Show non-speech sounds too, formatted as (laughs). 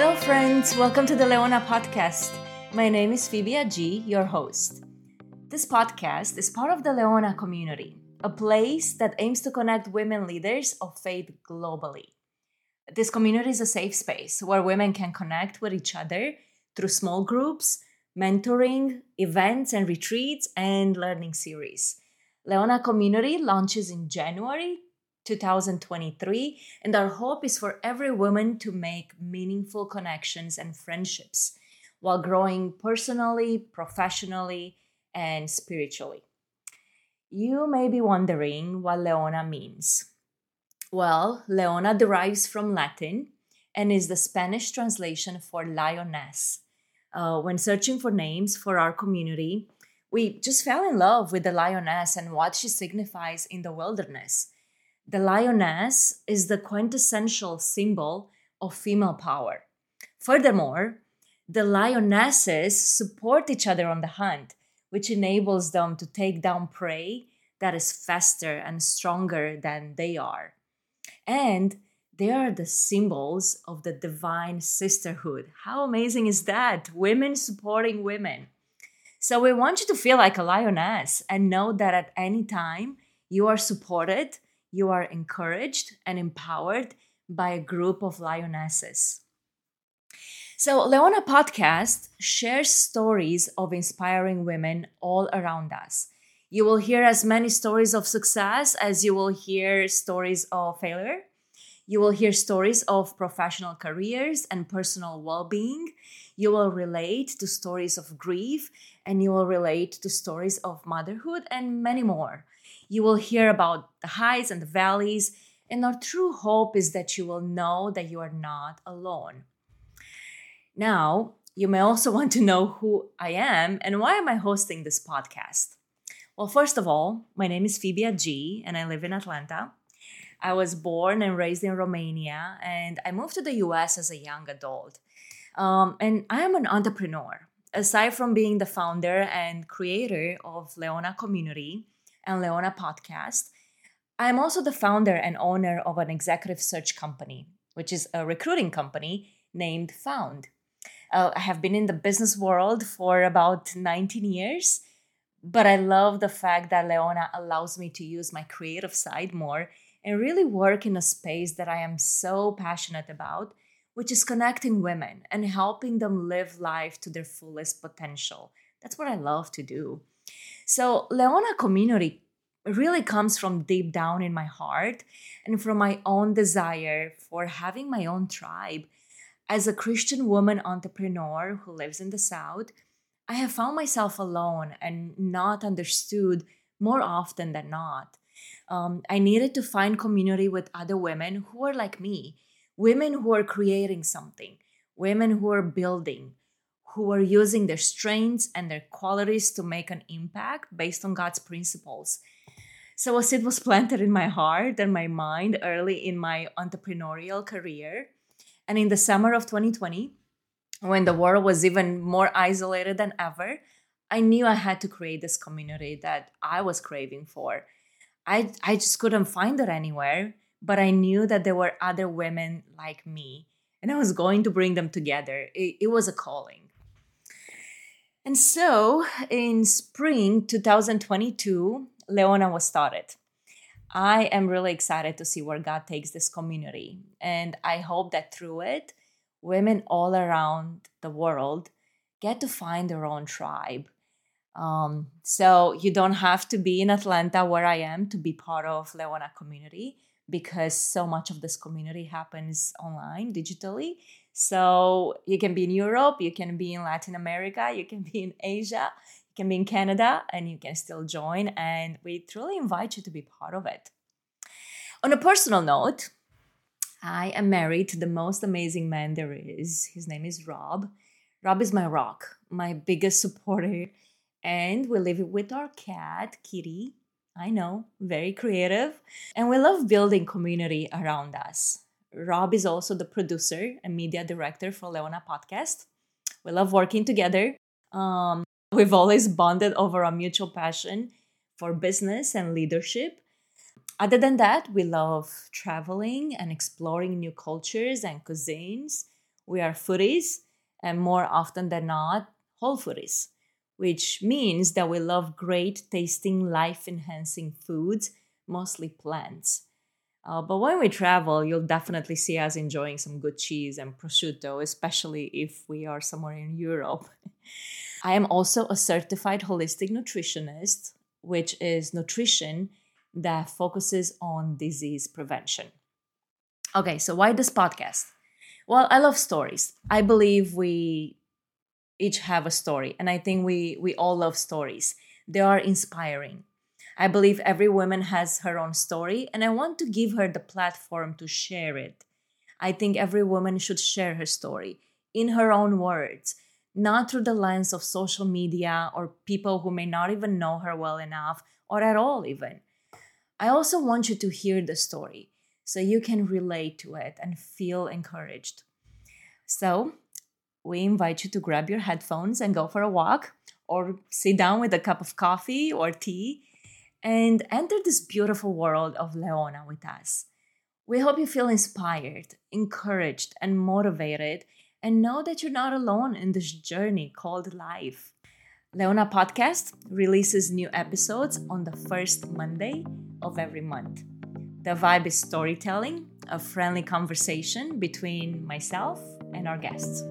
Hello, friends. Welcome to the Leona podcast. My name is Fibia Gee, your host. This podcast is part of the Leona community, a place that aims to connect women leaders of faith globally. This community is a safe space where women can connect with each other through small groups, mentoring, events and retreats, and learning series. Leona Community launches in January 2023, and our hope is for every woman to make meaningful connections and friendships while growing personally, professionally, and spiritually. You may be wondering what Leona means. Well, Leona derives from Latin and is the Spanish translation for lioness. Uh, when searching for names for our community, we just fell in love with the lioness and what she signifies in the wilderness. The lioness is the quintessential symbol of female power. Furthermore, the lionesses support each other on the hunt, which enables them to take down prey that is faster and stronger than they are. And they are the symbols of the divine sisterhood. How amazing is that? Women supporting women. So we want you to feel like a lioness and know that at any time you are supported, you are encouraged and empowered by a group of lionesses. So, Leona Podcast shares stories of inspiring women all around us. You will hear as many stories of success as you will hear stories of failure. You will hear stories of professional careers and personal well being. You will relate to stories of grief and you will relate to stories of motherhood and many more. You will hear about the highs and the valleys, and our true hope is that you will know that you are not alone. Now, you may also (laughs) want to know who I am and why am I hosting this podcast? Well, first of all, my name is Fibia Gee, and I live in Atlanta. I was born and raised in Romania, and I moved to the US as a young adult. Um, and I am an entrepreneur. Aside from being the founder and creator of Leona Community and Leona Podcast, I am also the founder and owner of an executive search company, which is a recruiting company named Found. Uh, I have been in the business world for about 19 years, but I love the fact that Leona allows me to use my creative side more and really work in a space that I am so passionate about which is connecting women and helping them live life to their fullest potential. That's what I love to do. So, Leona community really comes from deep down in my heart and from my own desire for having my own tribe. As a Christian woman entrepreneur who lives in the South, I have found myself alone and not understood more often than not. Um, I needed to find community with other women who are like me women who are creating something, women who are building, who are using their strengths and their qualities to make an impact based on God's principles. So, a seed was planted in my heart and my mind early in my entrepreneurial career. And in the summer of 2020, when the world was even more isolated than ever, I knew I had to create this community that I was craving for. I, I just couldn't find it anywhere but I knew that there were other women like me, and I was going to bring them together. It, it was a calling. And so in spring 2022, Leona was started. I am really excited to see where God takes this community. And I hope that through it, women all around the world get to find their own tribe. Um, so you don't have to be in Atlanta, where I am, to be part of Leona community because so much of this community happens online digitally. So you can be in europe you can be in latin america you can (laughs) be in asia you can be in canada and you can still join and we truly invite you to be part of it. On a personal note i am married to the most amazing man there is. His name is rob. Rob is my rock my biggest supporter and we live with our cat kitty I know, very creative. And we love building community around us. Rob is also the producer and media director for Leona Podcast. We love working together. Um, we've always bonded over a mutual passion for business and leadership. Other than that, we love traveling and exploring new cultures and cuisines. We are foodies, and more often than not, whole foodies, which means that we love great tasting, life enhancing foods, mostly plants. Uh, but when we travel, you'll definitely see us enjoying some good cheese and prosciutto, especially if we are somewhere in Europe. (laughs) I am also a certified holistic nutritionist, which is nutrition that focuses on disease prevention. Okay, so why this podcast? Well, I love stories. I believe we each have a story, and I think we we all love stories. They are inspiring. I believe every woman has her own story, and I want to give her the platform to share it. I think every woman should share her story in her own words, not through the lens of social media or people who may not even know her well enough or at all, even. I also want you to hear the story so you can relate to it and feel encouraged. So, we invite you to grab your headphones and go for a walk or sit down with a cup of coffee or tea and enter this beautiful world of Leona with us. We hope you feel inspired, encouraged, and motivated, and know that you're not alone in this journey called life. Leona Podcast releases new episodes on the first Monday of every month. The vibe is storytelling, a friendly conversation between myself and our guests.